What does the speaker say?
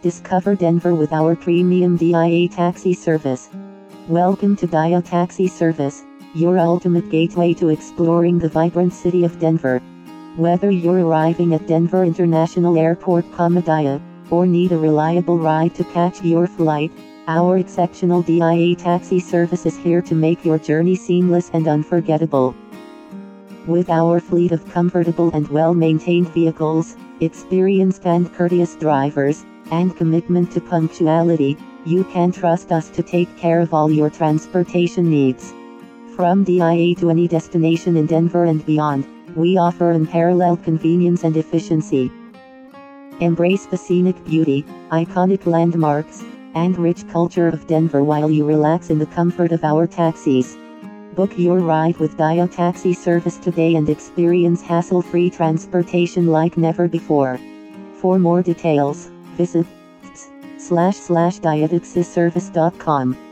Discover Denver with our premium DIA taxi service. Welcome to DIA Taxi Service, your ultimate gateway to exploring the vibrant city of Denver. Whether you're arriving at Denver International Airport, DIA, or need a reliable ride to catch your flight, our exceptional DIA taxi service is here to make your journey seamless and unforgettable. With our fleet of comfortable and well-maintained vehicles, experienced and courteous drivers, and commitment to punctuality, you can trust us to take care of all your transportation needs. From DIA to any destination in Denver and beyond, we offer unparalleled convenience and efficiency. Embrace the scenic beauty, iconic landmarks, and rich culture of Denver while you relax in the comfort of our taxis. Book your ride with Dia Taxi Service today and experience hassle-free transportation like never before. For more details, visit slash slash diataxiservice.com.